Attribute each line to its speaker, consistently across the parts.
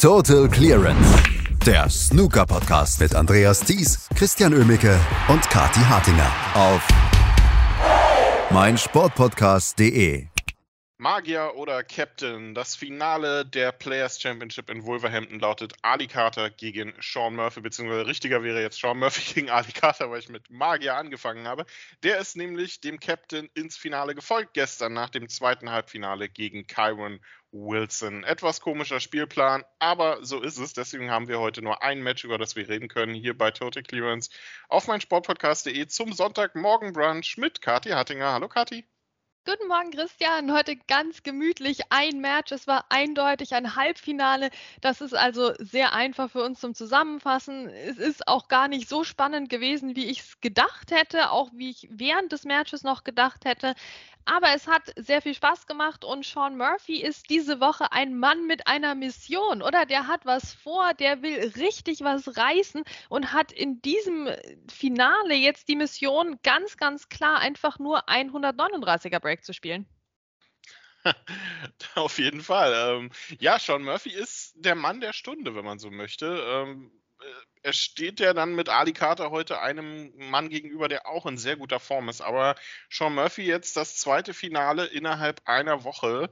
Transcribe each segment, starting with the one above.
Speaker 1: Total Clearance. Der Snooker-Podcast mit Andreas Thies, Christian Ömicke und Kati Hartinger auf meinsportpodcast.de.
Speaker 2: Magier oder Captain. Das Finale der Players Championship in Wolverhampton lautet Ali Carter gegen Sean Murphy, beziehungsweise richtiger wäre jetzt Sean Murphy gegen Ali Carter, weil ich mit Magier angefangen habe. Der ist nämlich dem Captain ins Finale gefolgt gestern nach dem zweiten Halbfinale gegen Kyron Wilson. Etwas komischer Spielplan, aber so ist es. Deswegen haben wir heute nur ein Match, über das wir reden können, hier bei Total Clearance auf meinsportpodcast.de zum Sonntagmorgen Brunch mit Kati Hattinger. Hallo Kati.
Speaker 3: Guten Morgen, Christian. Heute ganz gemütlich ein Match. Es war eindeutig ein Halbfinale. Das ist also sehr einfach für uns zum Zusammenfassen. Es ist auch gar nicht so spannend gewesen, wie ich es gedacht hätte, auch wie ich während des Matches noch gedacht hätte. Aber es hat sehr viel Spaß gemacht und Sean Murphy ist diese Woche ein Mann mit einer Mission, oder? Der hat was vor, der will richtig was reißen und hat in diesem Finale jetzt die Mission ganz, ganz klar einfach nur ein 139er Break zu spielen.
Speaker 2: Auf jeden Fall. Ähm, ja, Sean Murphy ist der Mann der Stunde, wenn man so möchte. Ähm, äh, er steht ja dann mit Ali Carter heute einem Mann gegenüber, der auch in sehr guter Form ist. Aber Sean Murphy jetzt das zweite Finale innerhalb einer Woche,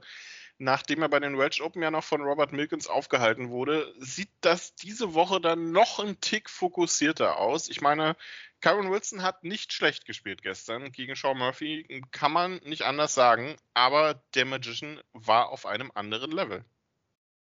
Speaker 2: nachdem er bei den Welsh Open ja noch von Robert Milkins aufgehalten wurde, sieht das diese Woche dann noch ein Tick fokussierter aus. Ich meine, Karen Wilson hat nicht schlecht gespielt gestern gegen Sean Murphy, kann man nicht anders sagen, aber der Magician war auf einem anderen Level.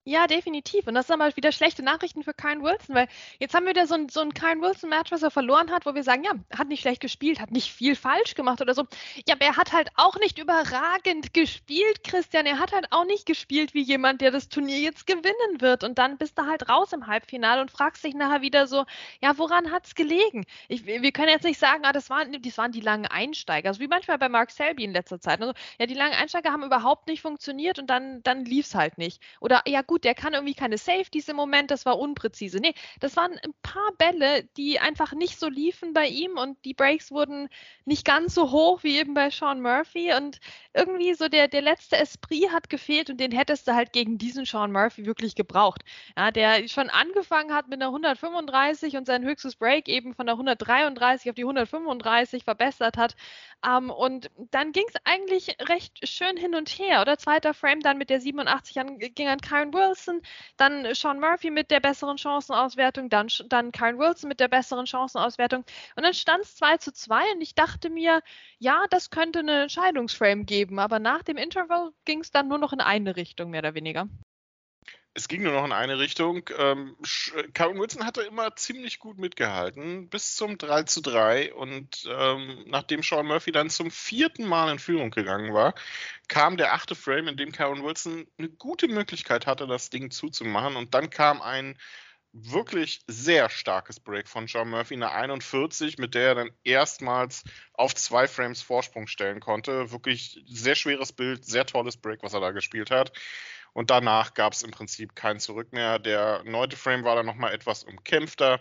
Speaker 3: Ja, definitiv. Und das sind mal wieder schlechte Nachrichten für Kyle Wilson, weil jetzt haben wir wieder so ein, so ein Kyle Wilson-Match, was er verloren hat, wo wir sagen, ja, hat nicht schlecht gespielt, hat nicht viel falsch gemacht oder so. Ja, aber er hat halt auch nicht überragend gespielt, Christian. Er hat halt auch nicht gespielt wie jemand, der das Turnier jetzt gewinnen wird. Und dann bist du halt raus im Halbfinale und fragst dich nachher wieder so, ja, woran hat es gelegen? Ich, wir können jetzt nicht sagen, ah, das waren, das waren die langen Einsteiger. Also wie manchmal bei Mark Selby in letzter Zeit. Also, ja, die langen Einsteiger haben überhaupt nicht funktioniert und dann, dann lief es halt nicht. Oder ja, gut, gut, der kann irgendwie keine Safeties im Moment, das war unpräzise. Nee, das waren ein paar Bälle, die einfach nicht so liefen bei ihm und die Breaks wurden nicht ganz so hoch wie eben bei Sean Murphy und irgendwie so der, der letzte Esprit hat gefehlt und den hättest du halt gegen diesen Sean Murphy wirklich gebraucht. Ja, der schon angefangen hat mit einer 135 und sein höchstes Break eben von der 133 auf die 135 verbessert hat. Ähm, und dann ging es eigentlich recht schön hin und her, oder? Zweiter Frame dann mit der 87 an, ging an Karen Will Wilson, dann Sean Murphy mit der besseren Chancenauswertung, dann, dann Karen Wilson mit der besseren Chancenauswertung. Und dann stand es 2 zu 2 und ich dachte mir, ja, das könnte eine Entscheidungsframe geben, aber nach dem Interval ging es dann nur noch in eine Richtung, mehr oder weniger
Speaker 2: es ging nur noch in eine Richtung. Ähm, Karen Wilson hatte immer ziemlich gut mitgehalten, bis zum 3 zu 3. Und ähm, nachdem Sean Murphy dann zum vierten Mal in Führung gegangen war, kam der achte Frame, in dem Karen Wilson eine gute Möglichkeit hatte, das Ding zuzumachen. Und dann kam ein wirklich sehr starkes Break von Sean Murphy, eine 41, mit der er dann erstmals auf zwei Frames Vorsprung stellen konnte. Wirklich sehr schweres Bild, sehr tolles Break, was er da gespielt hat. Und danach gab es im Prinzip kein Zurück mehr. Der neunte Frame war dann nochmal etwas umkämpfter.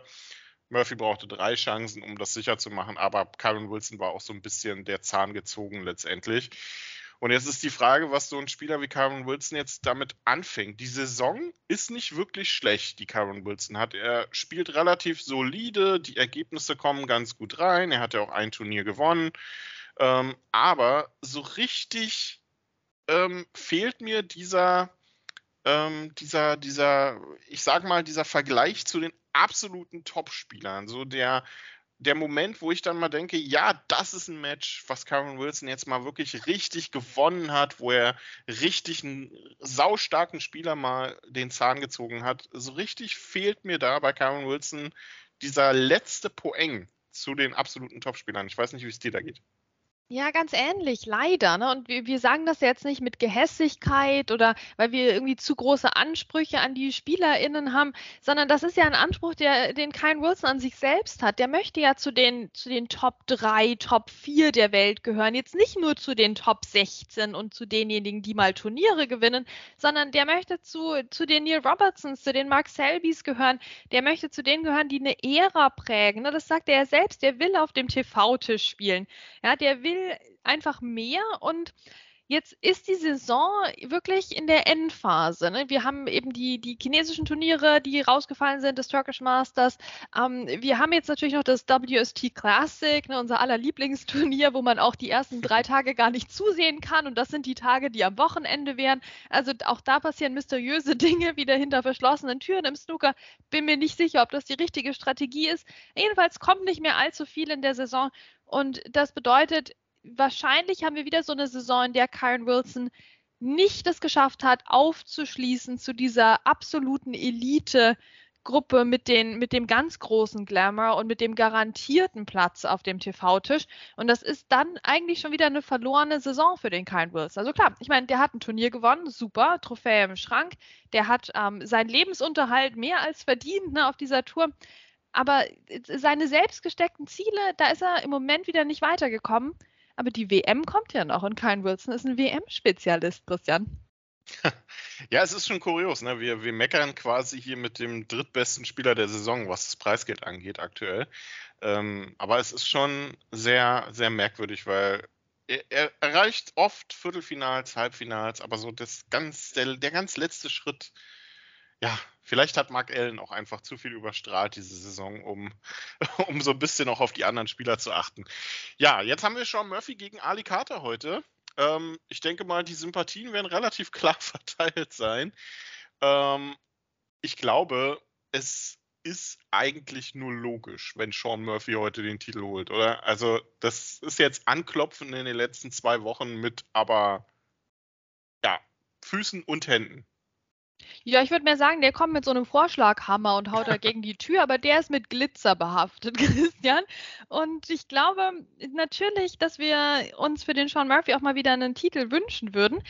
Speaker 2: Murphy brauchte drei Chancen, um das sicher zu machen, aber Kyron Wilson war auch so ein bisschen der Zahn gezogen letztendlich. Und jetzt ist die Frage, was so ein Spieler wie Kyron Wilson jetzt damit anfängt. Die Saison ist nicht wirklich schlecht, die Kyron Wilson hat. Er spielt relativ solide, die Ergebnisse kommen ganz gut rein. Er hat ja auch ein Turnier gewonnen. Ähm, aber so richtig ähm, fehlt mir dieser, ähm, dieser, dieser, ich sag mal, dieser Vergleich zu den absoluten Top-Spielern. So der, der Moment, wo ich dann mal denke, ja, das ist ein Match, was Karen Wilson jetzt mal wirklich richtig gewonnen hat, wo er richtig einen saustarken Spieler mal den Zahn gezogen hat. So richtig fehlt mir da bei Karen Wilson dieser letzte Poeng zu den absoluten Topspielern. Ich weiß nicht, wie es dir da geht.
Speaker 3: Ja, ganz ähnlich, leider. Ne? Und wir, wir sagen das jetzt nicht mit Gehässigkeit oder weil wir irgendwie zu große Ansprüche an die SpielerInnen haben, sondern das ist ja ein Anspruch, der, den Kyle Wilson an sich selbst hat. Der möchte ja zu den, zu den Top 3, Top 4 der Welt gehören. Jetzt nicht nur zu den Top 16 und zu denjenigen, die mal Turniere gewinnen, sondern der möchte zu, zu den Neil Robertsons, zu den Mark Selbys gehören. Der möchte zu denen gehören, die eine Ära prägen. Ne? Das sagt er ja selbst. Der will auf dem TV-Tisch spielen. Ja, der will will einfach mehr und Jetzt ist die Saison wirklich in der Endphase. Ne? Wir haben eben die, die chinesischen Turniere, die rausgefallen sind, das Turkish Masters. Ähm, wir haben jetzt natürlich noch das WST Classic, ne, unser aller Lieblingsturnier, wo man auch die ersten drei Tage gar nicht zusehen kann. Und das sind die Tage, die am Wochenende wären. Also auch da passieren mysteriöse Dinge wieder hinter verschlossenen Türen im Snooker. Bin mir nicht sicher, ob das die richtige Strategie ist. Jedenfalls kommt nicht mehr allzu viel in der Saison. Und das bedeutet, wahrscheinlich haben wir wieder so eine Saison, in der Karen Wilson nicht es geschafft hat, aufzuschließen zu dieser absoluten Elite. Gruppe mit, mit dem ganz großen Glamour und mit dem garantierten Platz auf dem TV-Tisch. Und das ist dann eigentlich schon wieder eine verlorene Saison für den Kyle Wills. Also klar, ich meine, der hat ein Turnier gewonnen, super, Trophäe im Schrank. Der hat ähm, seinen Lebensunterhalt mehr als verdient ne, auf dieser Tour. Aber seine selbst gesteckten Ziele, da ist er im Moment wieder nicht weitergekommen. Aber die WM kommt ja noch und Kyle Wilson ist ein WM-Spezialist, Christian.
Speaker 2: Ja, es ist schon kurios. Ne? Wir, wir meckern quasi hier mit dem drittbesten Spieler der Saison, was das Preisgeld angeht, aktuell. Ähm, aber es ist schon sehr, sehr merkwürdig, weil er, er, erreicht oft Viertelfinals, Halbfinals, aber so das ganz, der, der ganz letzte Schritt, ja, vielleicht hat Mark Allen auch einfach zu viel überstrahlt diese Saison, um, um so ein bisschen auch auf die anderen Spieler zu achten. Ja, jetzt haben wir Sean Murphy gegen Ali Carter heute. Ähm, ich denke mal, die Sympathien werden relativ klar verteilt sein. Ähm, ich glaube, es ist eigentlich nur logisch, wenn Sean Murphy heute den Titel holt, oder? Also, das ist jetzt Anklopfen in den letzten zwei Wochen mit aber ja, Füßen und Händen.
Speaker 3: Ja, ich würde mir sagen, der kommt mit so einem Vorschlaghammer und haut da gegen die Tür, aber der ist mit Glitzer behaftet, Christian. Und ich glaube natürlich, dass wir uns für den Sean Murphy auch mal wieder einen Titel wünschen würden.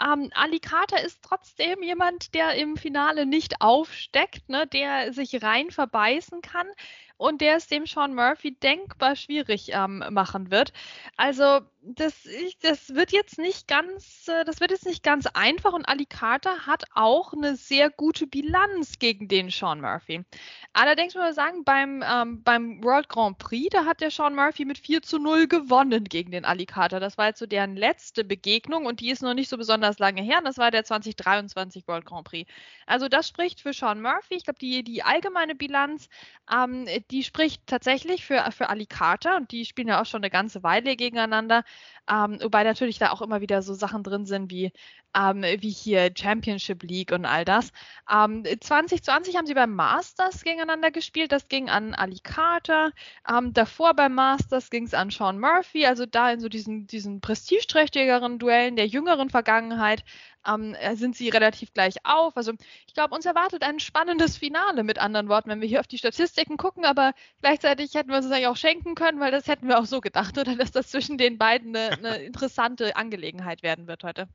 Speaker 3: Ähm, Ali Carter ist trotzdem jemand, der im Finale nicht aufsteckt, ne, der sich rein verbeißen kann und der es dem Sean Murphy denkbar schwierig ähm, machen wird. Also das, ich, das wird jetzt nicht ganz, äh, das wird jetzt nicht ganz einfach und Ali Carter hat auch eine sehr gute Bilanz gegen den Sean Murphy. Allerdings muss man sagen, beim, ähm, beim World Grand Prix, da hat der Sean Murphy mit 4 zu 0 gewonnen gegen den Ali Carter. Das war jetzt so deren letzte Begegnung und die ist noch nicht so besonders lange her. Das war der 2023 World Grand Prix. Also das spricht für Sean Murphy. Ich glaube, die, die allgemeine Bilanz, ähm, die spricht tatsächlich für, für Ali Carter und die spielen ja auch schon eine ganze Weile gegeneinander. Ähm, wobei natürlich da auch immer wieder so Sachen drin sind wie, ähm, wie hier Championship League und all das. Ähm, 2020 haben sie beim Masters gegeneinander gespielt. Das ging an Ali Carter. Ähm, davor beim Masters ging es an Sean Murphy. Also da in so diesen, diesen prestigeträchtigeren Duellen der jüngeren Vergangenheit ähm, äh, sind sie relativ gleich auf. Also ich glaube, uns erwartet ein spannendes Finale mit anderen Worten, wenn wir hier auf die Statistiken gucken, aber gleichzeitig hätten wir es eigentlich auch schenken können, weil das hätten wir auch so gedacht, oder dass das zwischen den beiden eine, eine interessante Angelegenheit werden wird heute.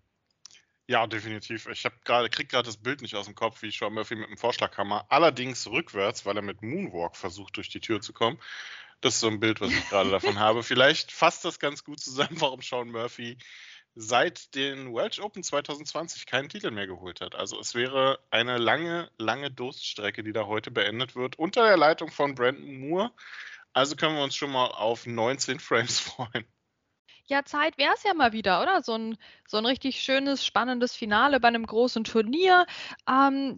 Speaker 2: Ja, definitiv. Ich habe gerade krieg gerade das Bild nicht aus dem Kopf, wie Sean Murphy mit dem Vorschlaghammer, allerdings rückwärts, weil er mit Moonwalk versucht durch die Tür zu kommen. Das ist so ein Bild, was ich gerade davon habe. Vielleicht fasst das ganz gut zusammen, warum Sean Murphy seit den Welsh Open 2020 keinen Titel mehr geholt hat. Also es wäre eine lange, lange Durststrecke, die da heute beendet wird, unter der Leitung von Brandon Moore. Also können wir uns schon mal auf 19 Frames freuen.
Speaker 3: Ja, Zeit wäre es ja mal wieder, oder? So ein, so ein richtig schönes, spannendes Finale bei einem großen Turnier. Ähm,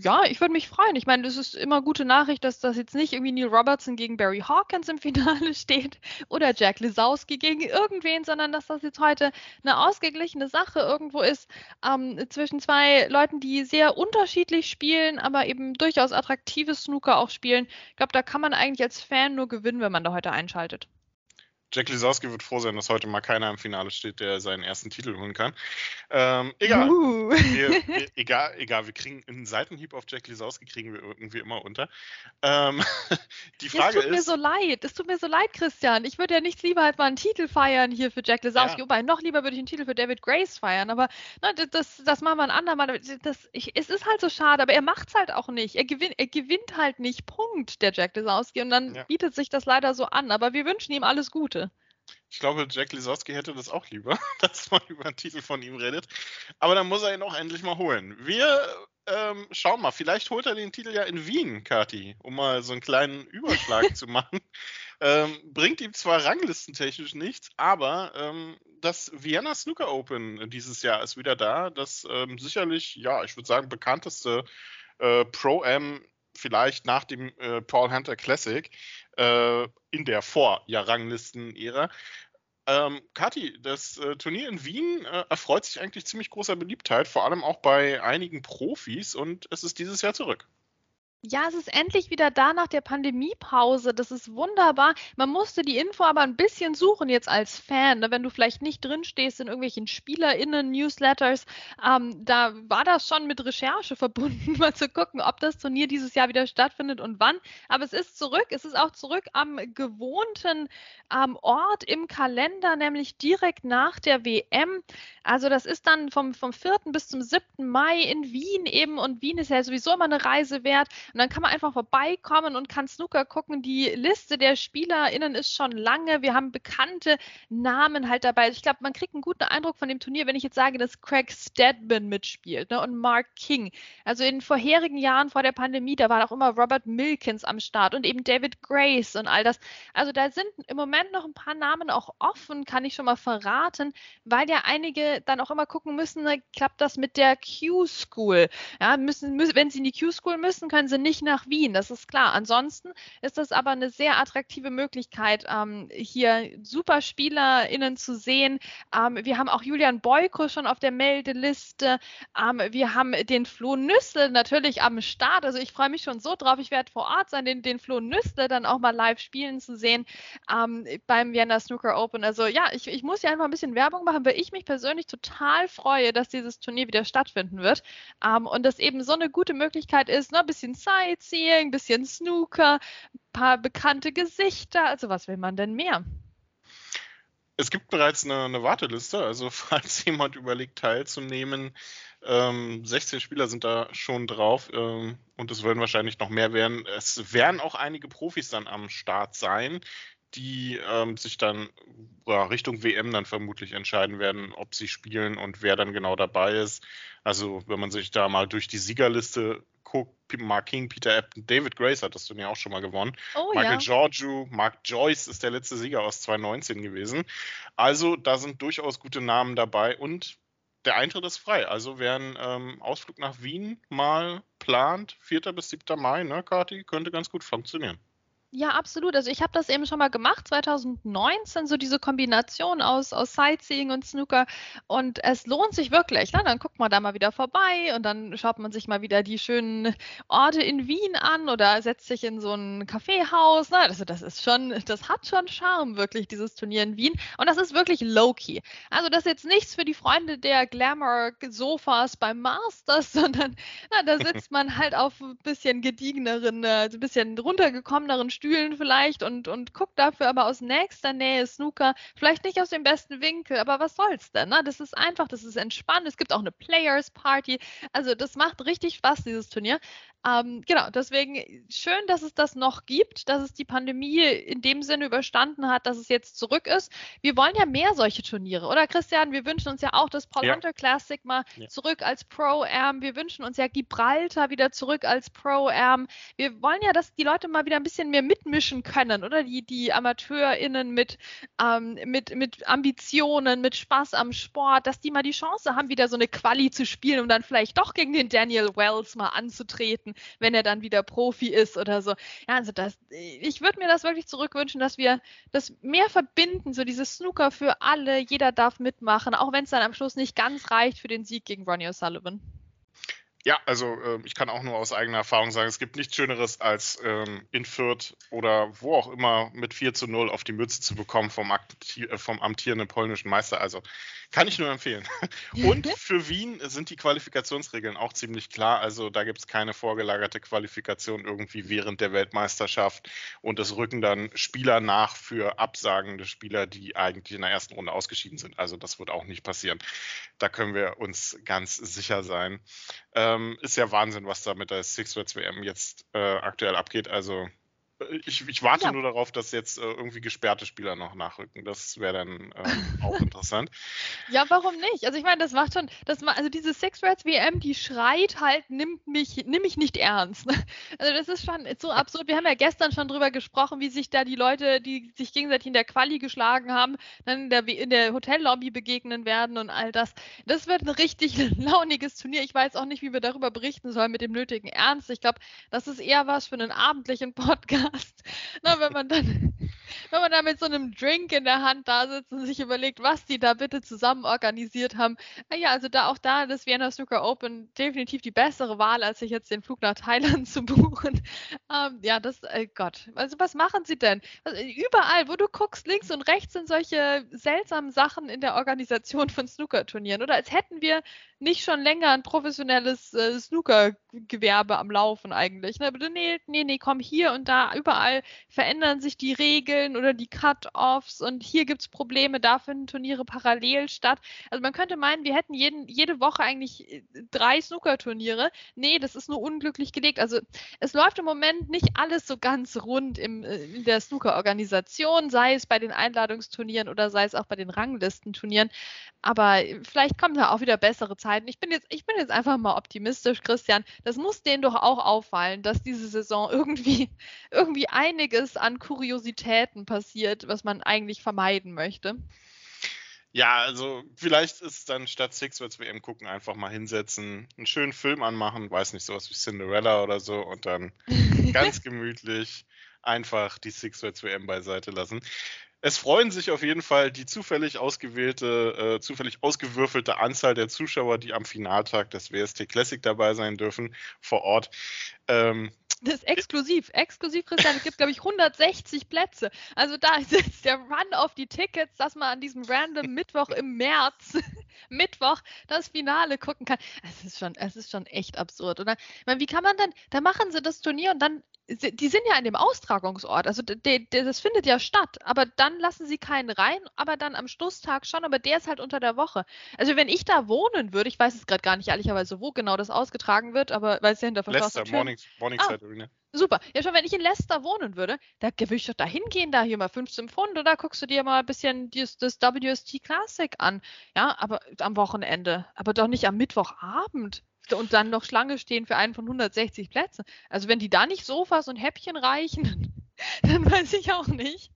Speaker 3: ja, ich würde mich freuen. Ich meine, es ist immer gute Nachricht, dass das jetzt nicht irgendwie Neil Robertson gegen Barry Hawkins im Finale steht oder Jack Lisowski gegen irgendwen, sondern dass das jetzt heute eine ausgeglichene Sache irgendwo ist ähm, zwischen zwei Leuten, die sehr unterschiedlich spielen, aber eben durchaus attraktives Snooker auch spielen. Ich glaube, da kann man eigentlich als Fan nur gewinnen, wenn man da heute einschaltet.
Speaker 2: Jack Lisowski wird froh sein, dass heute mal keiner im Finale steht, der seinen ersten Titel holen kann. Ähm, egal. Uh. Wir, wir, egal. Egal, wir kriegen einen Seitenhieb auf Jack Lisowski, kriegen wir irgendwie immer unter. Ähm, die Frage.
Speaker 3: Es tut
Speaker 2: ist,
Speaker 3: mir so leid. Es tut mir so leid, Christian. Ich würde ja nichts lieber als mal einen Titel feiern hier für Jack Lisowski. Ja. Wobei, noch lieber würde ich einen Titel für David Grace feiern. Aber ne, das, das machen wir ein andermal. Das, ich, es ist halt so schade, aber er macht es halt auch nicht. Er, gewinnt, er gewinnt halt nicht. Punkt, der Jack Lisowski. Und dann ja. bietet sich das leider so an. Aber wir wünschen ihm alles Gute.
Speaker 2: Ich glaube, Jack Lisowski hätte das auch lieber, dass man über einen Titel von ihm redet. Aber dann muss er ihn auch endlich mal holen. Wir ähm, schauen mal, vielleicht holt er den Titel ja in Wien, Kati, um mal so einen kleinen Überschlag zu machen. Ähm, bringt ihm zwar ranglistentechnisch nichts, aber ähm, das Vienna Snooker Open dieses Jahr ist wieder da. Das ähm, sicherlich, ja, ich würde sagen, bekannteste äh, Pro-Am vielleicht nach dem äh, Paul Hunter Classic äh, in der Vorjahr-Ranglisten-Ära. Ähm, Kathi, das äh, Turnier in Wien äh, erfreut sich eigentlich ziemlich großer Beliebtheit, vor allem auch bei einigen Profis und es ist dieses Jahr zurück.
Speaker 3: Ja, es ist endlich wieder da nach der Pandemiepause. Das ist wunderbar. Man musste die Info aber ein bisschen suchen jetzt als Fan. Ne? Wenn du vielleicht nicht drinstehst in irgendwelchen SpielerInnen-Newsletters, ähm, da war das schon mit Recherche verbunden, mal zu gucken, ob das Turnier dieses Jahr wieder stattfindet und wann. Aber es ist zurück. Es ist auch zurück am gewohnten ähm, Ort im Kalender, nämlich direkt nach der WM. Also das ist dann vom, vom 4. bis zum 7. Mai in Wien eben. Und Wien ist ja sowieso immer eine Reise wert. Und dann kann man einfach vorbeikommen und kann Snooker gucken. Die Liste der SpielerInnen ist schon lange. Wir haben bekannte Namen halt dabei. Ich glaube, man kriegt einen guten Eindruck von dem Turnier, wenn ich jetzt sage, dass Craig Stedman mitspielt ne, und Mark King. Also in vorherigen Jahren vor der Pandemie, da war auch immer Robert Milkins am Start und eben David Grace und all das. Also da sind im Moment noch ein paar Namen auch offen, kann ich schon mal verraten, weil ja einige dann auch immer gucken müssen, ne, klappt das mit der Q-School? Ja, müssen, müssen, wenn sie in die Q-School müssen, können sie nicht nach Wien, das ist klar. Ansonsten ist das aber eine sehr attraktive Möglichkeit, ähm, hier super SpielerInnen zu sehen. Ähm, wir haben auch Julian Boyko schon auf der Meldeliste. Ähm, wir haben den Flo Nüssel natürlich am Start. Also ich freue mich schon so drauf. Ich werde vor Ort sein, den, den Flo Nüssel dann auch mal live spielen zu sehen ähm, beim Vienna Snooker Open. Also ja, ich, ich muss hier einfach ein bisschen Werbung machen, weil ich mich persönlich total freue, dass dieses Turnier wieder stattfinden wird. Ähm, und das eben so eine gute Möglichkeit ist, ne, ein bisschen Sightseeing, bisschen Snooker, ein paar bekannte Gesichter. Also was will man denn mehr?
Speaker 2: Es gibt bereits eine, eine Warteliste, also falls jemand überlegt teilzunehmen, ähm, 16 Spieler sind da schon drauf ähm, und es werden wahrscheinlich noch mehr werden. Es werden auch einige Profis dann am Start sein, die ähm, sich dann ja, Richtung WM dann vermutlich entscheiden werden, ob sie spielen und wer dann genau dabei ist. Also wenn man sich da mal durch die Siegerliste guckt, Mark King, Peter Ebden, David Grace hat das Turnier auch schon mal gewonnen. Oh, Michael ja. Giorgio, Mark Joyce ist der letzte Sieger aus 2019 gewesen. Also da sind durchaus gute Namen dabei und der Eintritt ist frei. Also wer einen ähm, Ausflug nach Wien mal plant, 4. bis 7. Mai, ne, Kati, könnte ganz gut funktionieren.
Speaker 3: Ja, absolut. Also ich habe das eben schon mal gemacht, 2019, so diese Kombination aus, aus Sightseeing und Snooker. Und es lohnt sich wirklich. Ne? Dann guckt man da mal wieder vorbei und dann schaut man sich mal wieder die schönen Orte in Wien an oder setzt sich in so ein Kaffeehaus. Ne? Also das ist schon, das hat schon Charme, wirklich, dieses Turnier in Wien. Und das ist wirklich low-key. Also das ist jetzt nichts für die Freunde der Glamour-Sofas beim Masters, sondern na, da sitzt man halt auf ein bisschen gediegeneren, also ein bisschen runtergekommeneren Stühlen vielleicht und, und guckt dafür aber aus nächster Nähe Snooker. Vielleicht nicht aus dem besten Winkel, aber was soll's denn? Ne? Das ist einfach, das ist entspannt. Es gibt auch eine Players Party. Also das macht richtig Spaß, dieses Turnier. Ähm, genau, deswegen schön, dass es das noch gibt, dass es die Pandemie in dem Sinne überstanden hat, dass es jetzt zurück ist. Wir wollen ja mehr solche Turniere, oder Christian? Wir wünschen uns ja auch das Paul ja. Hunter Classic mal ja. zurück als Pro-Am. Wir wünschen uns ja Gibraltar wieder zurück als Pro-Am. Wir wollen ja, dass die Leute mal wieder ein bisschen mehr mitmischen können, oder? Die, die AmateurInnen mit, ähm, mit, mit Ambitionen, mit Spaß am Sport, dass die mal die Chance haben, wieder so eine Quali zu spielen, um dann vielleicht doch gegen den Daniel Wells mal anzutreten wenn er dann wieder Profi ist oder so. Ja, also das, ich würde mir das wirklich zurückwünschen, dass wir das mehr verbinden, so dieses Snooker für alle, jeder darf mitmachen, auch wenn es dann am Schluss nicht ganz reicht für den Sieg gegen Ronnie O'Sullivan.
Speaker 2: Ja, also äh, ich kann auch nur aus eigener Erfahrung sagen, es gibt nichts Schöneres, als ähm, in Fürth oder wo auch immer mit 4 zu 0 auf die Mütze zu bekommen vom, äh, vom amtierenden polnischen Meister. Also kann ich nur empfehlen. Und für Wien sind die Qualifikationsregeln auch ziemlich klar. Also da gibt es keine vorgelagerte Qualifikation irgendwie während der Weltmeisterschaft. Und es rücken dann Spieler nach für absagende Spieler, die eigentlich in der ersten Runde ausgeschieden sind. Also das wird auch nicht passieren. Da können wir uns ganz sicher sein. Ähm, ist ja Wahnsinn, was da mit der Six Words WM jetzt äh, aktuell abgeht. Also Ich, ich warte ja. nur darauf, dass jetzt äh, irgendwie gesperrte Spieler noch nachrücken. Das wäre dann äh, auch interessant.
Speaker 3: Ja, warum nicht? Also ich meine, das macht schon, das also diese Six Reds WM, die schreit halt, nimmt mich, nimm mich nicht ernst. Also das ist schon so absurd. Wir haben ja gestern schon drüber gesprochen, wie sich da die Leute, die sich gegenseitig in der Quali geschlagen haben, dann in der, in der Hotellobby begegnen werden und all das. Das wird ein richtig launiges Turnier. Ich weiß auch nicht, wie wir darüber berichten sollen mit dem nötigen Ernst. Ich glaube, das ist eher was für einen abendlichen Podcast. Na, wenn man dann wenn man da mit so einem Drink in der Hand da sitzt und sich überlegt, was die da bitte zusammen organisiert haben. Naja, also da auch da das Vienna Snooker Open definitiv die bessere Wahl, als sich jetzt den Flug nach Thailand zu buchen. Ähm, ja, das, äh, Gott. Also was machen sie denn? Also, überall, wo du guckst, links und rechts sind solche seltsamen Sachen in der Organisation von Snooker-Turnieren. Oder als hätten wir nicht schon länger ein professionelles äh, Snooker-Gewerbe am Laufen eigentlich. Ne? Aber nee, nee, nee, komm hier und da, überall verändern sich die Regeln oder die Cut-Offs und hier gibt es Probleme, da finden Turniere parallel statt. Also man könnte meinen, wir hätten jeden, jede Woche eigentlich äh, drei Snooker-Turniere. Nee, das ist nur unglücklich gelegt. Also es läuft im Moment nicht alles so ganz rund im, äh, in der Snooker-Organisation, sei es bei den Einladungsturnieren oder sei es auch bei den Ranglistenturnieren. Aber vielleicht kommen da auch wieder bessere Zeiten. Ich bin jetzt, ich bin jetzt einfach mal optimistisch, Christian. Das muss denen doch auch auffallen, dass diese Saison irgendwie, irgendwie einiges an Kuriositäten passiert, was man eigentlich vermeiden möchte.
Speaker 2: Ja, also vielleicht ist dann statt Six Words WM gucken, einfach mal hinsetzen, einen schönen Film anmachen, weiß nicht, sowas wie Cinderella oder so und dann ganz gemütlich einfach die Six Words WM beiseite lassen. Es freuen sich auf jeden Fall die zufällig ausgewählte, äh, zufällig ausgewürfelte Anzahl der Zuschauer, die am Finaltag des WST Classic dabei sein dürfen, vor Ort.
Speaker 3: Ähm, das ist exklusiv. Exklusiv, Christian. Es gibt, glaube ich, 160 Plätze. Also da ist jetzt der Run auf die Tickets, dass man an diesem random Mittwoch im März, Mittwoch, das Finale gucken kann. Es ist schon, es ist schon echt absurd, oder? Ich meine, wie kann man dann, da machen sie das Turnier und dann die sind ja an dem Austragungsort, also de, de, das findet ja statt, aber dann lassen sie keinen rein, aber dann am Schlusstag schon, aber der ist halt unter der Woche. Also wenn ich da wohnen würde, ich weiß es gerade gar nicht ehrlicherweise, wo genau das ausgetragen wird, aber weil es ja hinter
Speaker 2: verschlossenen Türen... Morning, Morningside ah, Arena.
Speaker 3: Super. Ja, schon, wenn ich in Leicester wohnen würde, da würde ich doch da hingehen, da hier mal 15 Pfund oder guckst du dir mal ein bisschen das, das WST Classic an. Ja, aber am Wochenende, aber doch nicht am Mittwochabend und dann noch Schlange stehen für einen von 160 Plätzen. Also wenn die da nicht Sofas und Häppchen reichen, dann weiß ich auch nicht.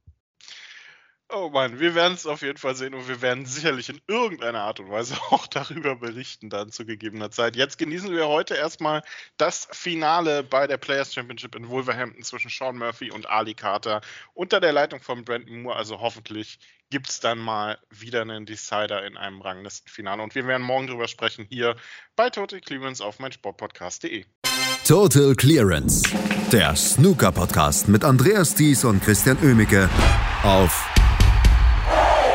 Speaker 2: Oh Mann, wir werden es auf jeden Fall sehen und wir werden sicherlich in irgendeiner Art und Weise auch darüber berichten, dann zu gegebener Zeit. Jetzt genießen wir heute erstmal das Finale bei der Players Championship in Wolverhampton zwischen Sean Murphy und Ali Carter unter der Leitung von Brandon Moore. Also hoffentlich gibt es dann mal wieder einen Decider in einem Ranglistenfinale. Und wir werden morgen darüber sprechen hier bei Total Clearance auf meinsportpodcast.de.
Speaker 1: Total Clearance, der Snooker-Podcast mit Andreas Thies und Christian Oemicke auf